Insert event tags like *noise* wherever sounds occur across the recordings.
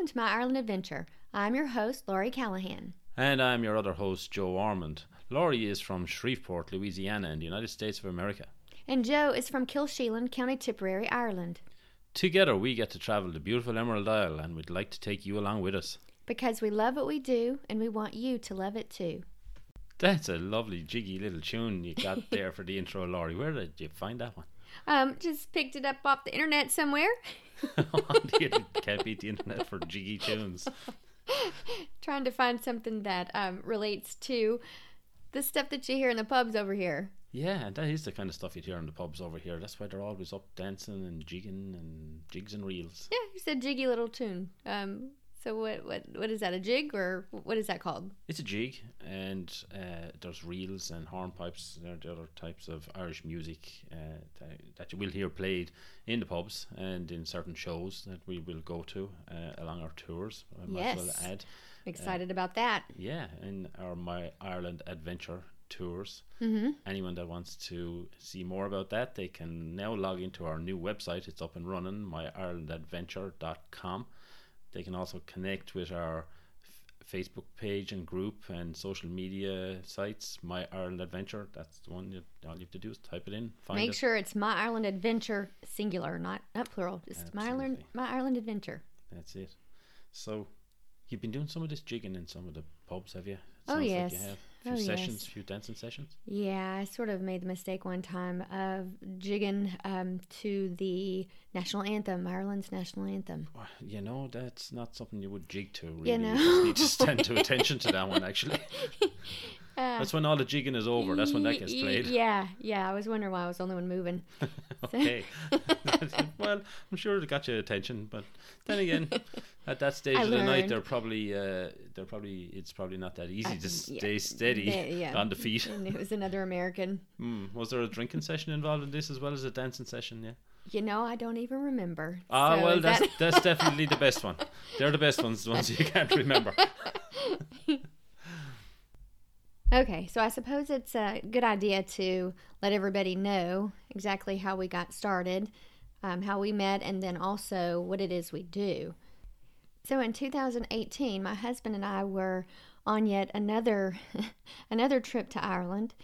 Welcome to my Ireland adventure. I'm your host, Laurie Callahan. And I'm your other host, Joe Ormond. Laurie is from Shreveport, Louisiana, in the United States of America. And Joe is from Kilsheelan, County Tipperary, Ireland. Together, we get to travel the beautiful Emerald Isle, and we'd like to take you along with us. Because we love what we do, and we want you to love it too. That's a lovely, jiggy little tune you got *laughs* there for the intro, Laurie. Where did you find that one? Um, just picked it up off the internet somewhere. *laughs* *laughs* can't beat the internet for jiggy tunes. *laughs* Trying to find something that um, relates to the stuff that you hear in the pubs over here. Yeah, that is the kind of stuff you'd hear in the pubs over here. That's why they're always up dancing and jigging and jigs and reels. Yeah, you said jiggy little tune. Um, so what what what is that? A jig or what is that called? It's a jig, and uh, there's reels and hornpipes. There are the other types of Irish music uh, that, that you will hear played in the pubs and in certain shows that we will go to uh, along our tours. I might yes. well add. Excited about that. Yeah, in our My Ireland Adventure tours. Mm-hmm. Anyone that wants to see more about that, they can now log into our new website. It's up and running, myirelandadventure.com. They can also connect with our f- Facebook page and group and social media sites. My Ireland Adventure. That's the one. You, all you have to do is type it in. Find Make it. sure it's My Ireland Adventure, singular, not not plural. Just My Ireland, My Ireland Adventure. That's it. So, you've been doing some of this jigging in some of the pubs, have you? It Oh, yes. Like you have. A few Oh, sessions, yes. few dancing sessions. Yeah, I sort of made the mistake one time of jigging um, to the national anthem, Ireland's national anthem. Well, You know, that's not something you would jig to. Really. You know. you just need to stand to *laughs* attention to that one. Actually, *laughs* Uh, that's when all the jigging is over. That's when that gets played. Yeah, yeah. I was wondering why I was the only one moving. *laughs* okay. *laughs* *laughs* well, I'm sure it got your attention, but then again, at that stage I of the night, they're probably, uh, they're probably, it's probably not that easy Uh, to yeah. stay steady Yeah, yeah. on the feet. And it was another American. Hmm. Was there a drinking session involved in this as well as a dancing session? Yeah. You know, I don't even remember. Ah, So well, that's that- that's definitely the best one. They're the best ones, the ones you can't remember. Okay, so I suppose it's a good idea to let everybody know exactly how we got started, um, how we met, and then also what it is we do. So in 2018, my husband and I were on yet another *laughs* another trip to Ireland,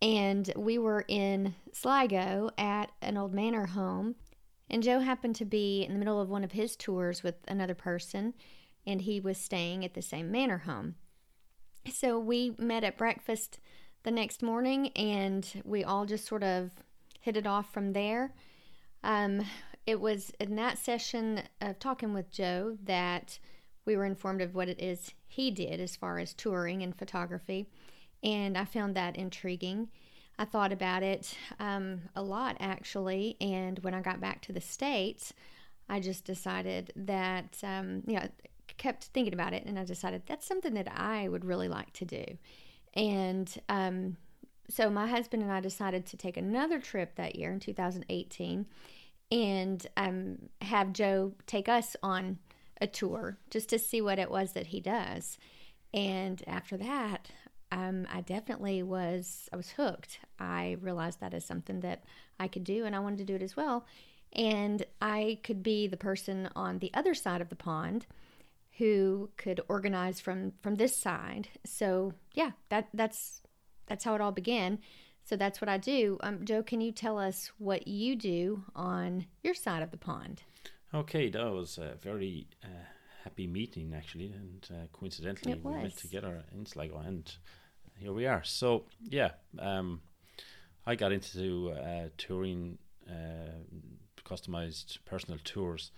and we were in Sligo at an old manor home. And Joe happened to be in the middle of one of his tours with another person, and he was staying at the same manor home. So we met at breakfast the next morning and we all just sort of hit it off from there. Um, it was in that session of talking with Joe that we were informed of what it is he did as far as touring and photography, and I found that intriguing. I thought about it um, a lot actually, and when I got back to the States, I just decided that, um, you know, kept thinking about it and I decided that's something that I would really like to do. And um, so my husband and I decided to take another trip that year in 2018 and um, have Joe take us on a tour just to see what it was that he does. And after that, um, I definitely was I was hooked. I realized that is something that I could do, and I wanted to do it as well. And I could be the person on the other side of the pond who could organize from from this side. So yeah, that that's that's how it all began. So that's what I do. Um, Joe, can you tell us what you do on your side of the pond? Okay, that was a very uh, happy meeting actually, and uh, coincidentally we met together in Sligo, and here we are. So yeah, um, I got into uh, touring, uh, customized personal tours,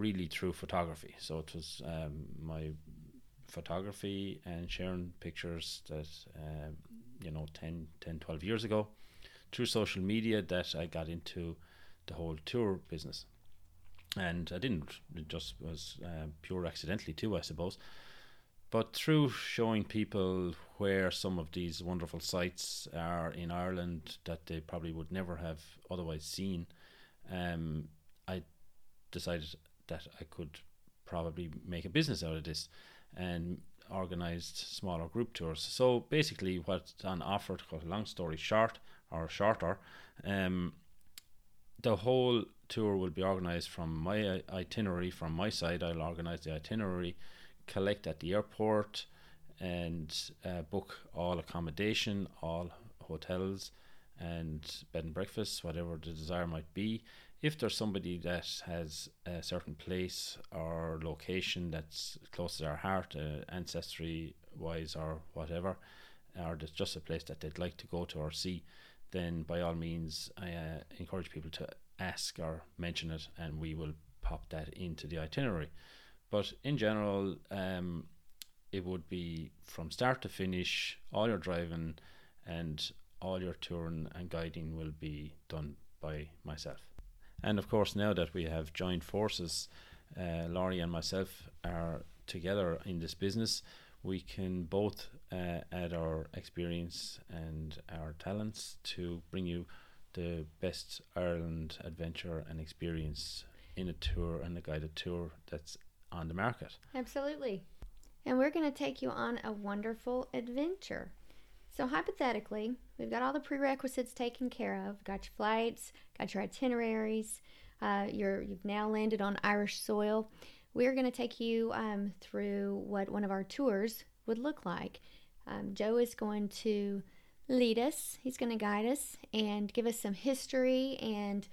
really through photography. So it was um, my photography and sharing pictures that um, you know 10, 10, 12 years ago through social media that I got into the whole tour business and I didn't. It just was uh, pure accidentally too, I suppose. But through showing people where some of these wonderful sites are in Ireland that they probably would never have otherwise seen, um, I decided that I could probably make a business out of this and organized smaller group tours. So basically, what's on offer, to cut a long story short or shorter, um, the whole tour will be organised from my itinerary from my side. I'll organise the itinerary, collect at the airport, and uh, book all accommodation, all hotels, and bed and breakfast, whatever the desire might be. If there's somebody that has a certain place or location that's close to their heart, uh, ancestry wise or whatever, or just a place that they'd like to go to or see, then by all means, I uh, encourage people to ask or mention it, and we will pop that into the itinerary. But in general, um, it would be from start to finish, all your driving and all your touring and guiding will be done by myself. And of course, now that we have joined forces, uh, Laurie and myself are together in this business, we can both uh, add our experience and our talents to bring you the best Ireland adventure and experience in a tour and a guided tour that's on the market. Absolutely. And we're going to take you on a wonderful adventure. So, hypothetically, we've got all the prerequisites taken care of. Got your flights, got your itineraries. Uh, you're you've now landed on Irish soil. We're going to take you um, through what one of our tours would look like. Um, Joe is going to lead us. He's going to guide us and give us some history and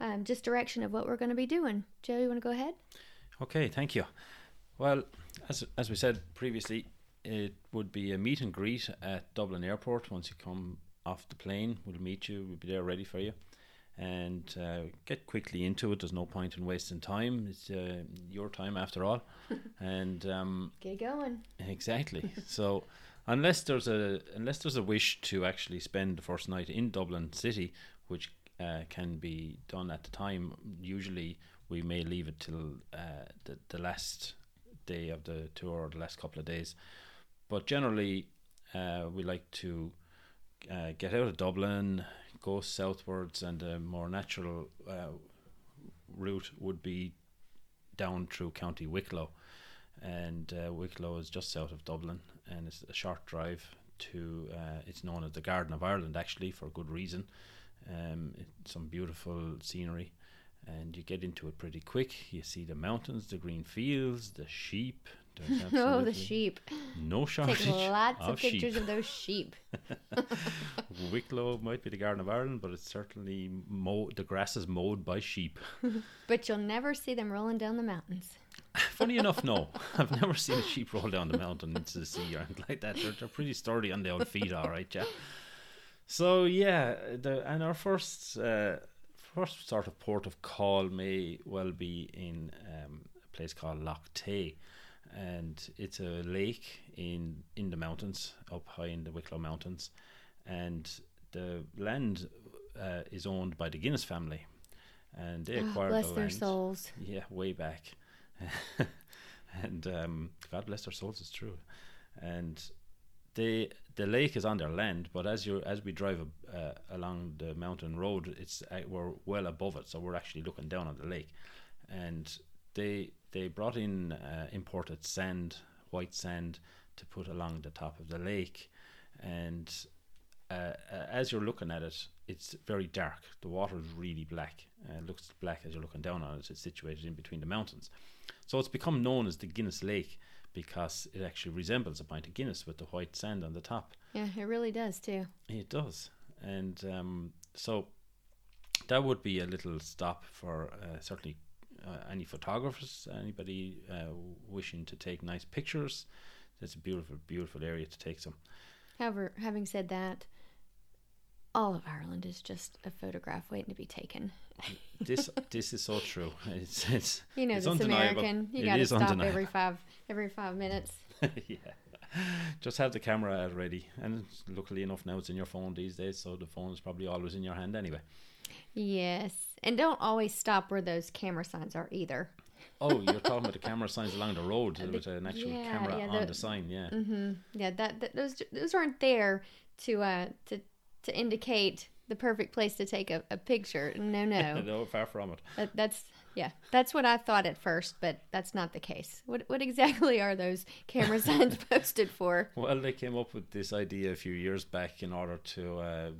um, just direction of what we're going to be doing. Joe, you want to go ahead? Okay, thank you. Well, as as we said previously, it would be a meet and greet at Dublin Airport. Once you come off the plane, we'll meet you. We'll be there ready for you, and uh, get quickly into it. There's no point in wasting time. It's uh, your time after all, *laughs* and um, Get going. exactly. *laughs* so, unless there's a unless there's a wish to actually spend the first night in Dublin City, which uh, can be done at the time, usually we may leave it till uh, the the last day of the tour or the last couple of days. But generally, uh, we like to uh, get out of Dublin, go southwards, and a more natural uh, route would be down through County Wicklow. And uh, Wicklow is just south of Dublin, and it's a short drive to. Uh, it's known as the Garden of Ireland, actually, for good reason. Um, some beautiful scenery, and you get into it pretty quick. You see the mountains, the green fields, the sheep. *laughs* Oh, the sheep. No shortage Take lots of of sheep. pictures of those sheep. *laughs* Wicklow might be the Garden of Ireland, but it's certainly mow- the grass is mowed by sheep. *laughs* But you'll never see them rolling down the mountains. Funny enough, no, I've never seen a sheep roll down the mountain into the sea or anything like that. They're, they're pretty sturdy on their old feet, all right, yeah. So yeah, the and our first uh, first sort of port of call may well be in um, a place called Lough Tay, and it's a lake in in the mountains up high in the Wicklow Mountains, and the land uh, is owned by the Guinness family, and they Ah, acquired bless the their land. souls. Yeah, way back. *laughs* and um, God bless their souls, it's true. And they the lake is on their land, but as you as we drive uh, along the mountain road, it's uh, we're well above it, so we're actually looking down on the lake. And they they brought in uh, imported sand, white sand, to put along the top of the lake, and uh, uh, as you're looking at it, it's very dark. The water is really black. Uh, it looks black as you're looking down on it. It's situated in between the mountains. So it's become known as the Guinness Lake because it actually resembles a pint of Guinness with the white sand on the top. Yeah, it really does too. It does. And um, so that would be a little stop for uh, certainly uh, any photographers, anybody uh, wishing to take nice pictures. It's a beautiful, beautiful area to take some. However, having said that, all of Ireland is just a photograph waiting to be taken. *laughs* this this is so true. *laughs* It's it's You know it's this undeniable. American. You got to stop undeniable. every five every five minutes. *laughs* yeah. Just have the camera ready, and luckily enough now it's in your phone these days, so the phone is probably always in your hand anyway. Yes, and don't always stop where those camera signs are either. Oh, you're talking about the camera signs along the road *laughs* with an actual yeah, camera yeah, on the- the sign, yeah. Mm-hmm. Yeah, that, that those those aren't there to uh to to indicate the perfect place to take a, a picture. No, no. *laughs* no, far from it. That, that's yeah, that's what I thought at first, but that's not the case. What what exactly are those camera *laughs* signs posted for? Well, they came up with this idea a few years back in order to uh,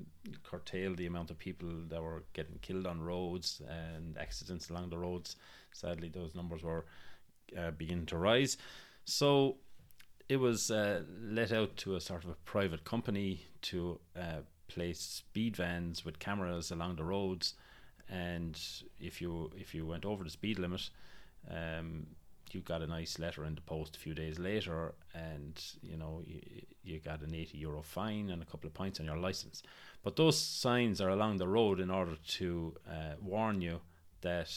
curtail the amount of people that were getting killed on roads and accidents along the roads. Sadly, those numbers were uh, beginning to rise. So it was uh, let out to a sort of a private company to uh, place speed vans with cameras along the roads and if you if you went over the speed limit, um, you got a nice letter in the post a few days later, and you know you, you got an eighty euro fine and a couple of points on your license. But those signs are along the road in order to uh, warn you that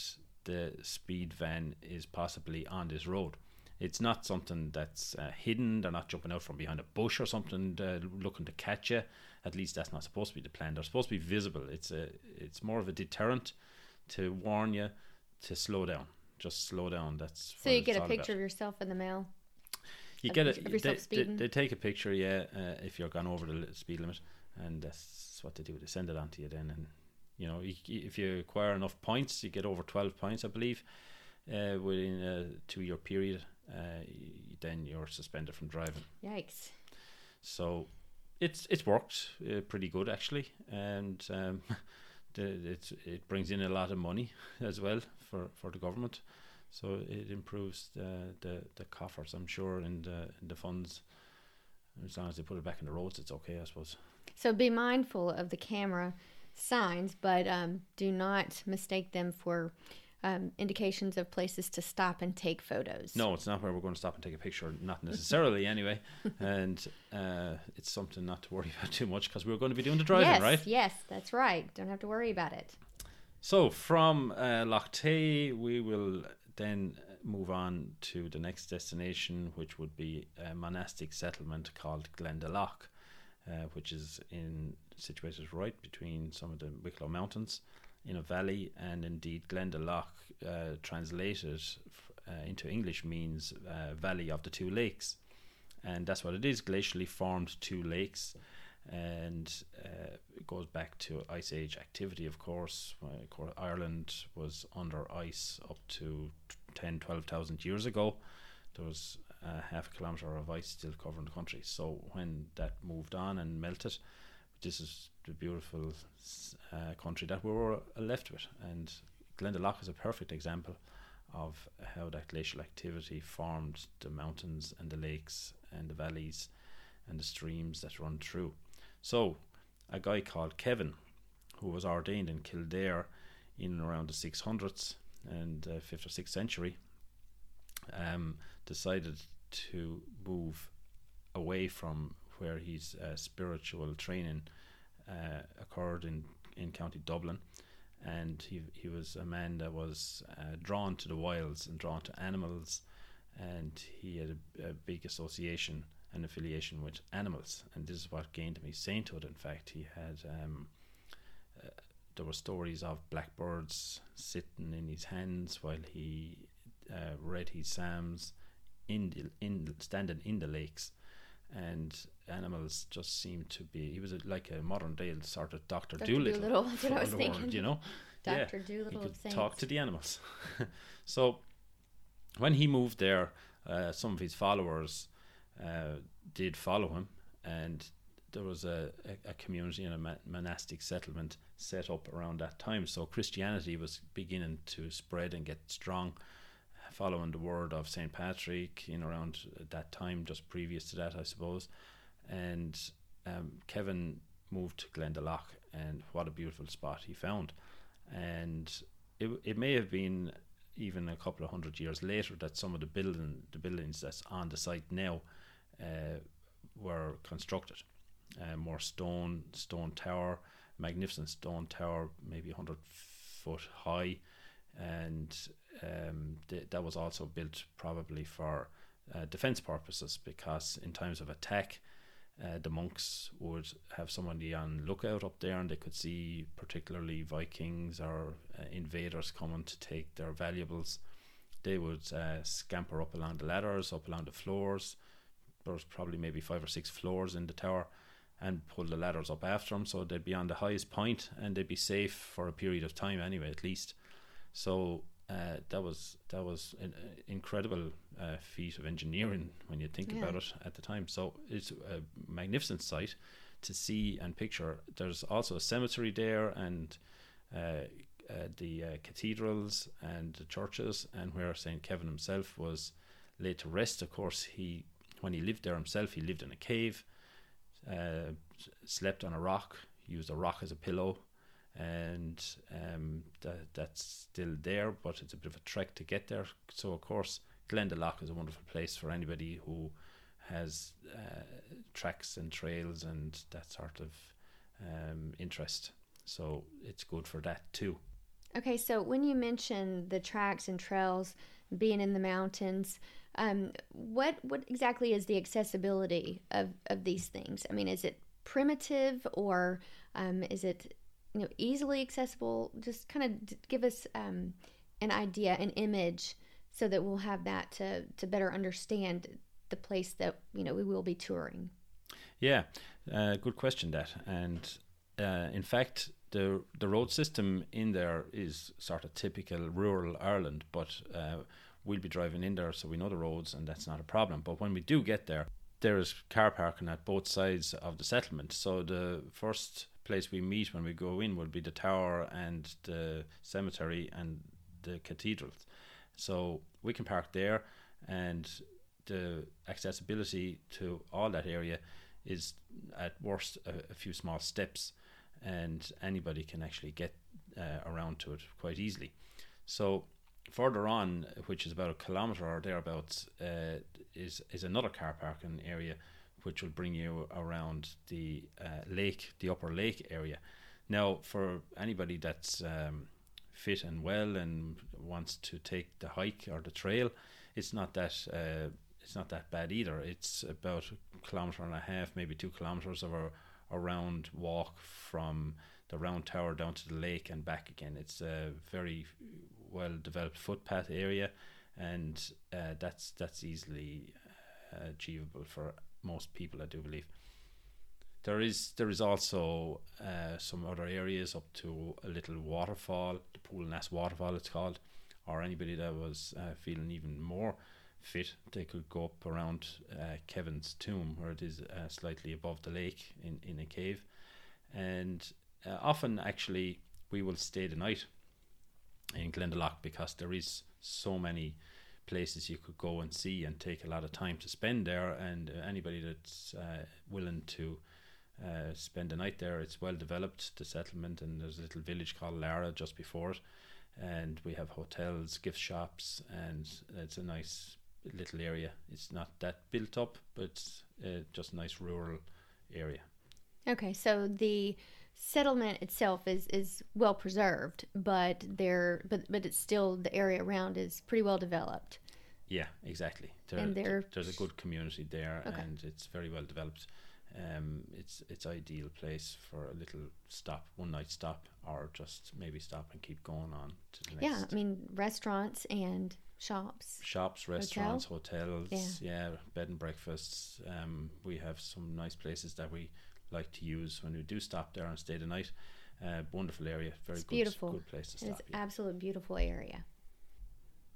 the speed van is possibly on this road. It's not something that's uh, hidden. They're not jumping out from behind a bush or something uh, looking to catch you. At least that's not supposed to be the plan. They're supposed to be visible. It's a it's more of a deterrent to warn you to slow down. Just slow down. That's so you get a picture about. of yourself in the mail. You get it. They, they, they, take a picture, yeah, uh, if you're gone over the speed limit, and that's what they do. They send it on to you then, and you know, if you acquire enough points, you get over twelve points, I believe, uh, within a two-year period. Uh, then you're suspended from driving. Yikes! So it's it's worked uh, pretty good actually, and um, *laughs* it it brings in a lot of money *laughs* as well for, for the government, so it improves the, the, the coffers. I'm sure in the the funds, as long as they put it back in the roads, it's okay, I suppose. So be mindful of the camera signs, but um, do not mistake them for um, indications of places to stop and take photos. No, it's not where we're going to stop and take a picture, not necessarily *laughs* anyway. And uh, it's something not to worry *laughs* about too much because we're going to be doing the driving, yes, right? Yes, that's right. Don't have to worry about it. So from uh, Lough Tay, we will then move on to the next destination, which would be a monastic settlement called Glendalough, uh, which is in situated right between some of the Wicklow Mountains in a valley, and indeed Glendalough, uh, translated uh, into English, means uh, Valley of the Two Lakes, and that's what it is. Glacially formed two lakes, and uh, it goes back to Ice Age activity, of course. Ireland was under ice up to 10, 12,000 years ago. There was half a kilometre of ice still covering the country. So when that moved on and melted, this is the beautiful uh, country that we were left with. And Glendalough is a perfect example of how that glacial activity formed the mountains and the lakes and the valleys and the streams that run through. So, a guy called Kevin, who was ordained in Kildare in around the 600s and uh, 5th or 6th century, um, decided to move away from where his uh, spiritual training uh, occurred in, in County Dublin. And he, he was a man that was uh, drawn to the wilds and drawn to animals, and he had a, a big association and affiliation with animals. And this is what gained him his sainthood. In fact, he had um, uh, there were stories of blackbirds sitting in his hands while he uh, read his psalms in the, in standing in the lakes and animals just seemed to be. He was a, like a modern day sort of Doctor Dolittle. Dolittle. That's what I was thinking. World, you know, Doctor yeah, Dolittle. He could talk to the animals. *laughs* so when he moved there, uh, some of his followers uh, did follow him, and there was a, a, a community and a ma- monastic settlement set up around that time. So Christianity was beginning to spread and get strong following the word of St. Patrick in around that time, just previous to that, I suppose. And um, Kevin moved to Glendalough, and what a beautiful spot he found. And it, it may have been even a couple of hundred years later that some of the building the buildings that's on the site now uh, were constructed. Uh, more stone stone tower, magnificent stone tower, maybe hundred foot high, and um, th- that was also built probably for uh, defense purposes because in times of attack, uh, the monks would have somebody on lookout up there and they could see particularly Vikings or uh, invaders coming to take their valuables. They would uh, scamper up along the ladders, up along the floors. There was probably maybe five or six floors in the tower, and pull the ladders up after them, so they'd be on the highest point and they'd be safe for a period of time anyway, at least. So uh, that was that was an uh, incredible uh, feat of engineering when you think Yeah. about it at the time. So it's a magnificent sight to see and picture. There's also a cemetery there and uh, uh, the uh, cathedrals and the churches, and where Saint Kevin himself was laid to rest. Of course, he when he lived there himself, he lived in a cave, uh, slept on a rock, used a rock as a pillow, and um, that that's still there, but it's a bit of a trek to get there. So of course, Glendalough is a wonderful place for anybody who has uh, tracks and trails and that sort of um, interest. So it's good for that too. Okay, so when you mention the tracks and trails being in the mountains, um, what what exactly is the accessibility of, of these things? I mean, is it primitive or um, is it you know easily accessible? Just kind of give us um, an idea, an image, so that we'll have that to to better understand the place that you know we will be touring. Yeah, uh, good question that. And uh, in fact, the the road system in there is sort of typical rural Ireland, but uh, we'll be driving in there, so we know the roads, and that's not a problem. But when we do get there, there is car parking at both sides of the settlement. So the first place we meet when we go in will be the tower and the cemetery and the cathedrals. So we can park there, and the accessibility to all that area is at worst a, a few small steps, and anybody can actually get uh, around to it quite easily. So further on, which is about a kilometre or thereabouts, uh, is is another car parking area, which will bring you around the uh, lake, the upper lake area. Now, for anybody that's um, fit and well and wants to take the hike or the trail, it's not that uh, it's not that bad either. It's about a kilometre and a half, maybe two kilometres of a, a round walk from the round tower down to the lake and back again. It's a very well developed footpath area, and uh, that's that's easily uh, achievable for most people, I do believe. There is there is also uh, some other areas up to a little waterfall, the Poulanass waterfall it's called, or anybody that was uh, feeling even more fit, they could go up around uh, Kevin's tomb, where it is uh, slightly above the lake in, in a cave. And uh, often, actually, we will stay the night in Glendalough because there is so many places you could go and see and take a lot of time to spend there. And uh, anybody that's uh, willing to uh, spend the night there, it's well developed, the settlement, and there's a little village called Laragh just before it. And we have hotels, gift shops, and it's a nice little area. It's not that built up, but it's uh, just a nice rural area. Okay, so the settlement itself is is well preserved, but there but but it's still the area around is pretty well developed. Yeah, exactly. There, And th- they're- there's a good community there, Okay. and it's very well developed. Um, it's it's ideal place for a little stop, one night stop, or just maybe stop and keep going on to the next. Yeah, I mean restaurants and shops. shops, restaurants, hotels, Yeah. yeah. bed and breakfasts. Um, we have some nice places that we like to use when we do stop there and stay the night. Uh, wonderful area, very It's good, beautiful. good place to It's stop. yeah. absolute beautiful area.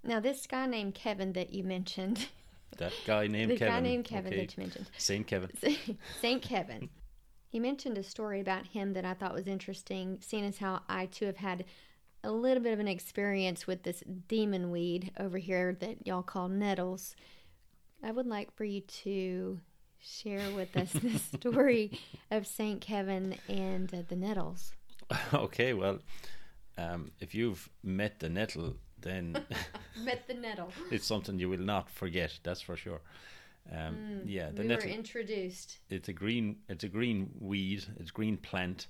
Now this guy named Kevin that you mentioned, *laughs* That guy named the Kevin. guy named Kevin okay. that you mentioned, Saint Kevin. *laughs* Saint Kevin. He mentioned a story about him that I thought was interesting, seeing as how I too have had a little bit of an experience with this demon weed over here that y'all call nettles. I would like for you to share with us the *laughs* story of Saint Kevin and uh, the nettles. *laughs* okay, well, um, if you've met the nettle, then *laughs* Met the nettle. it's something you will not forget. That's for sure. Um, yeah, the we nettle. were introduced. it's a green. It's a green weed. It's a green plant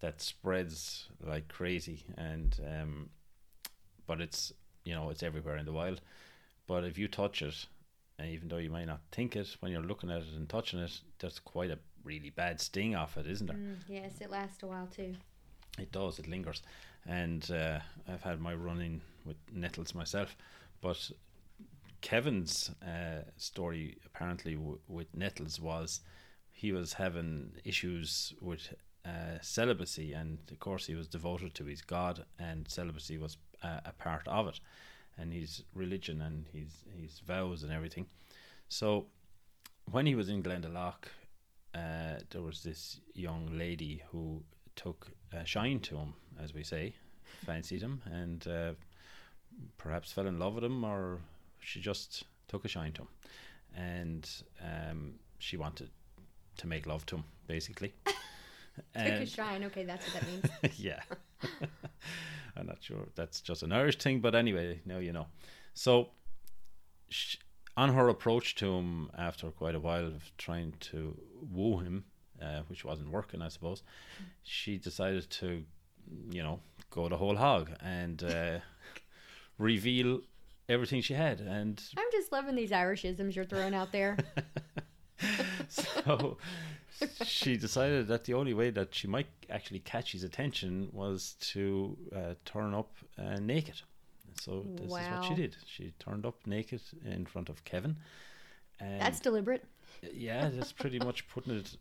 that spreads like crazy, and um, but it's you know it's everywhere in the wild. But if you touch it, and even though you might not think it when you're looking at it and touching it, there's quite a really bad sting off it, isn't there? Mm, yes, it lasts a while too. It does. It lingers, and uh, I've had my run in with nettles myself. But Kevin's uh, story apparently w- with nettles was he was having issues with uh, celibacy, and of course he was devoted to his God, and celibacy was uh, a part of it, and his religion and his his vows and everything. So when he was in Glendalough, uh, there was this young lady who took a shine to him, as we say, fancied him, and uh, perhaps fell in love with him, or she just took a shine to him, and um, she wanted to make love to him, basically. *laughs* Took a shine. Okay, that's what that means. *laughs* yeah. *laughs* I'm not sure that's just an Irish thing, but anyway, now you know. So, sh on her approach to him after quite a while of trying to woo him, uh, which wasn't working, I suppose, she decided to, you know, go the whole hog and uh, *laughs* reveal everything she had. And I'm just loving these Irishisms you're throwing out there. *laughs* so she decided that the only way that she might actually catch his attention was to uh, turn up uh, naked. So this wow. is what she did. She turned up naked in front of Kevin. That's deliberate. Yeah, that's pretty much *laughs* putting it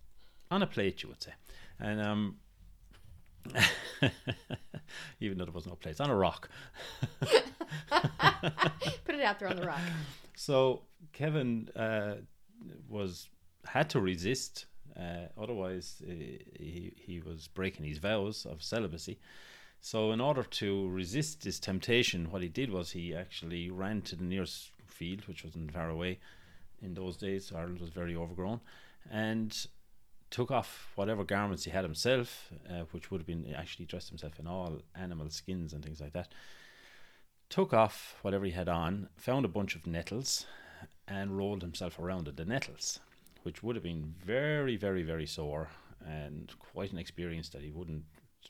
on a plate, you would say. And um, *laughs* even though there was no plate, on a rock. *laughs* Put it out there on the rock. So Kevin uh, was had to resist. Uh, otherwise, uh, he he was breaking his vows of celibacy. So, in order to resist this temptation, what he did was he actually ran to the nearest field, which wasn't far away. In those days, Ireland was very overgrown, and took off whatever garments he had himself, uh, which would have been actually dressed himself in all animal skins and things like that. Took off whatever he had on, found a bunch of nettles, and rolled himself around in the nettles, which would have been very, very, very sore and quite an experience that he wouldn't,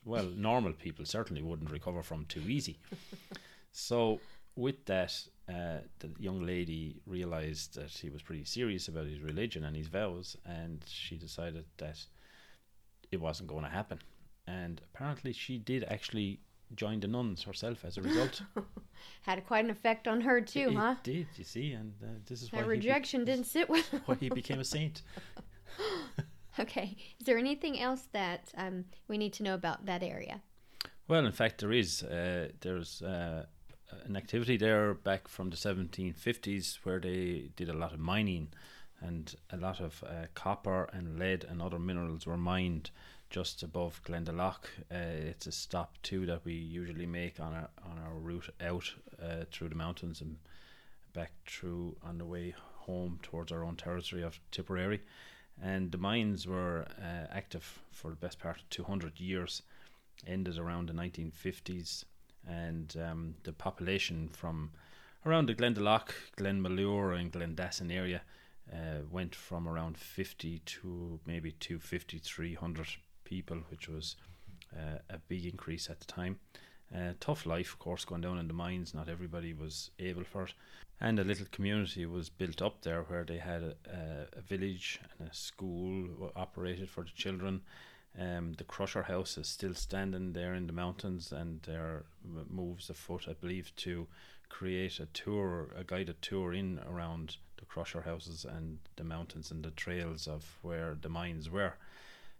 well, normal people certainly wouldn't recover from too easy. *laughs* so, with that, uh, the young lady realized that he was pretty serious about his religion and his vows, and she decided that it wasn't going to happen. And apparently, she did actually join the nuns herself as a result. *laughs* Had quite an effect on her too, it, huh? It did, you see, and uh, this is that why rejection be- didn't sit with. why he became a saint. *laughs* *laughs* okay, is there anything else that um, we need to know about that area? Well, in fact, there is. Uh, there's uh, an activity there back from the 1750s where they did a lot of mining, and a lot of uh, copper and lead and other minerals were mined just above Glendalough. Uh, it's a stop too that we usually make on our on our route out uh, through the mountains and back through on the way home towards our own territory of Tipperary. And the mines were uh, active for the best part of 200 years, ended around the 1950s, and um, the population from around the Glendalough, Glenmalure, and Glendasan area uh, went from around 50 to maybe 250, 300 people, which was uh, a big increase at the time. Uh, tough life, of course, going down in the mines. Not everybody was able for it. And a little community was built up there where they had a, a village and a school operated for the children. Um, the Crusher House is still standing there in the mountains, and there moves afoot, I believe, to create a tour, a guided tour in around the Crusher Houses and the mountains and the trails of where the mines were.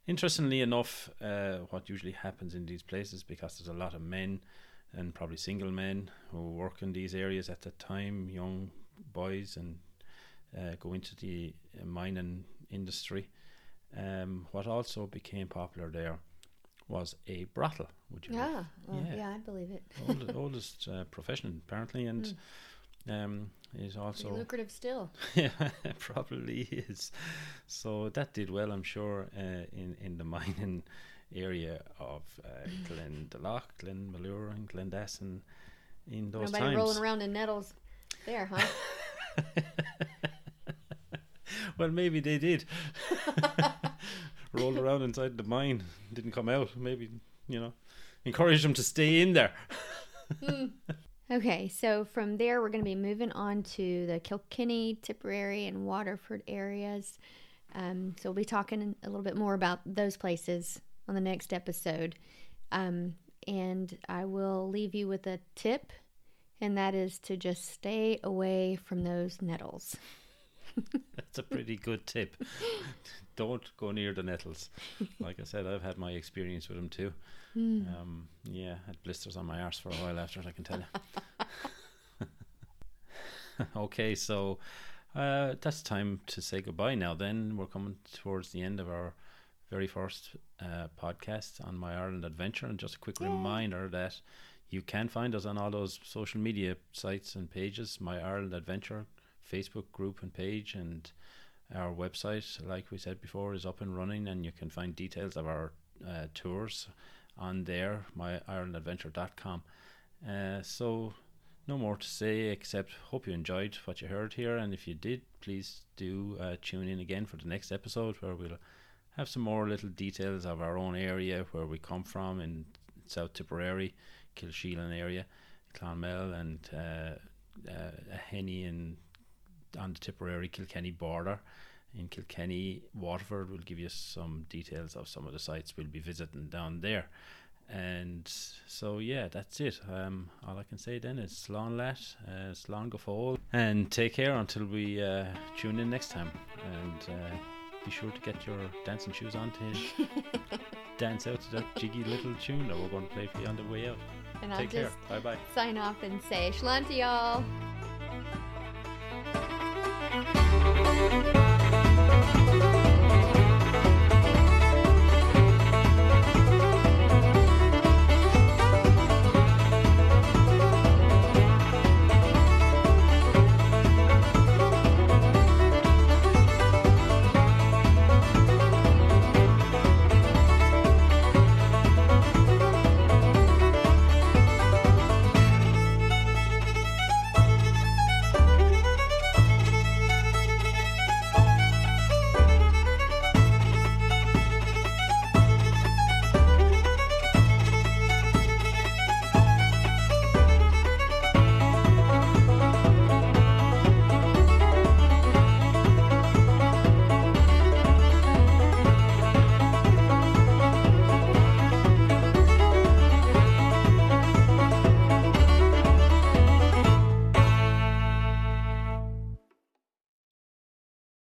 Interestingly enough, uh, what usually happens in these places, because there's a lot of men and probably single men who work in these areas at the time, young boys, and uh, go into the uh, mining industry. Um, what also became popular there was a brothel. Would you? Yeah, well, yeah. yeah, I believe it. Old, oldest uh, profession apparently, and *laughs* mm. Um, is also Pretty lucrative still. *laughs* yeah, *laughs* probably is. So that did well, I'm sure, uh, in in the *laughs* mining area of uh, Glendalough, Glenmalure, and Glendasan in those Nobody times. rolling around in nettles there, huh? well, maybe they did. Rolled around inside the mine, didn't come out. Maybe you know, encourage them to stay in there. mm. Okay, so from there, we're going to be moving on to the Kilkenny, Tipperary, and Waterford areas. Um, so we'll be talking a little bit more about those places on the next episode. Um, and I will leave you with a tip, and that is to just stay away from those nettles. *laughs* That's a pretty good tip. *laughs* Don't go near the nettles. Like I said, I've had my experience with them too. Hmm. Um, yeah, had blisters on my arse for a while after it, I can tell you. *laughs* okay, so uh, that's time to say goodbye now. Then we're coming towards the end of our very first uh, podcast on my Ireland adventure, and just a quick Yay. reminder that you can find us on all those social media sites and pages. My Ireland Adventure Facebook group and page, and our website, like we said before, is up and running, and you can find details of our uh, tours on there, myirelandadventure.com. Uh, so no more to say except hope you enjoyed what you heard here and if you did please do uh, tune in again for the next episode where we'll have some more little details of our own area where we come from in South Tipperary Kilsheelan area Clonmel and uh, uh, Henny and on the Tipperary Kilkenny border in Kilkenny Waterford will give you some details of some of the sites we'll be visiting down there. And so yeah that's it. Um, all I can say then is slán leat uh, slán go fóil and take care until we uh, tune in next time. And uh, be sure to get your dancing shoes on to *laughs* dance out to that jiggy little tune that we're going to play for you on the way out. And I'll take care. bye bye sign off and say, Shalanta, y'all.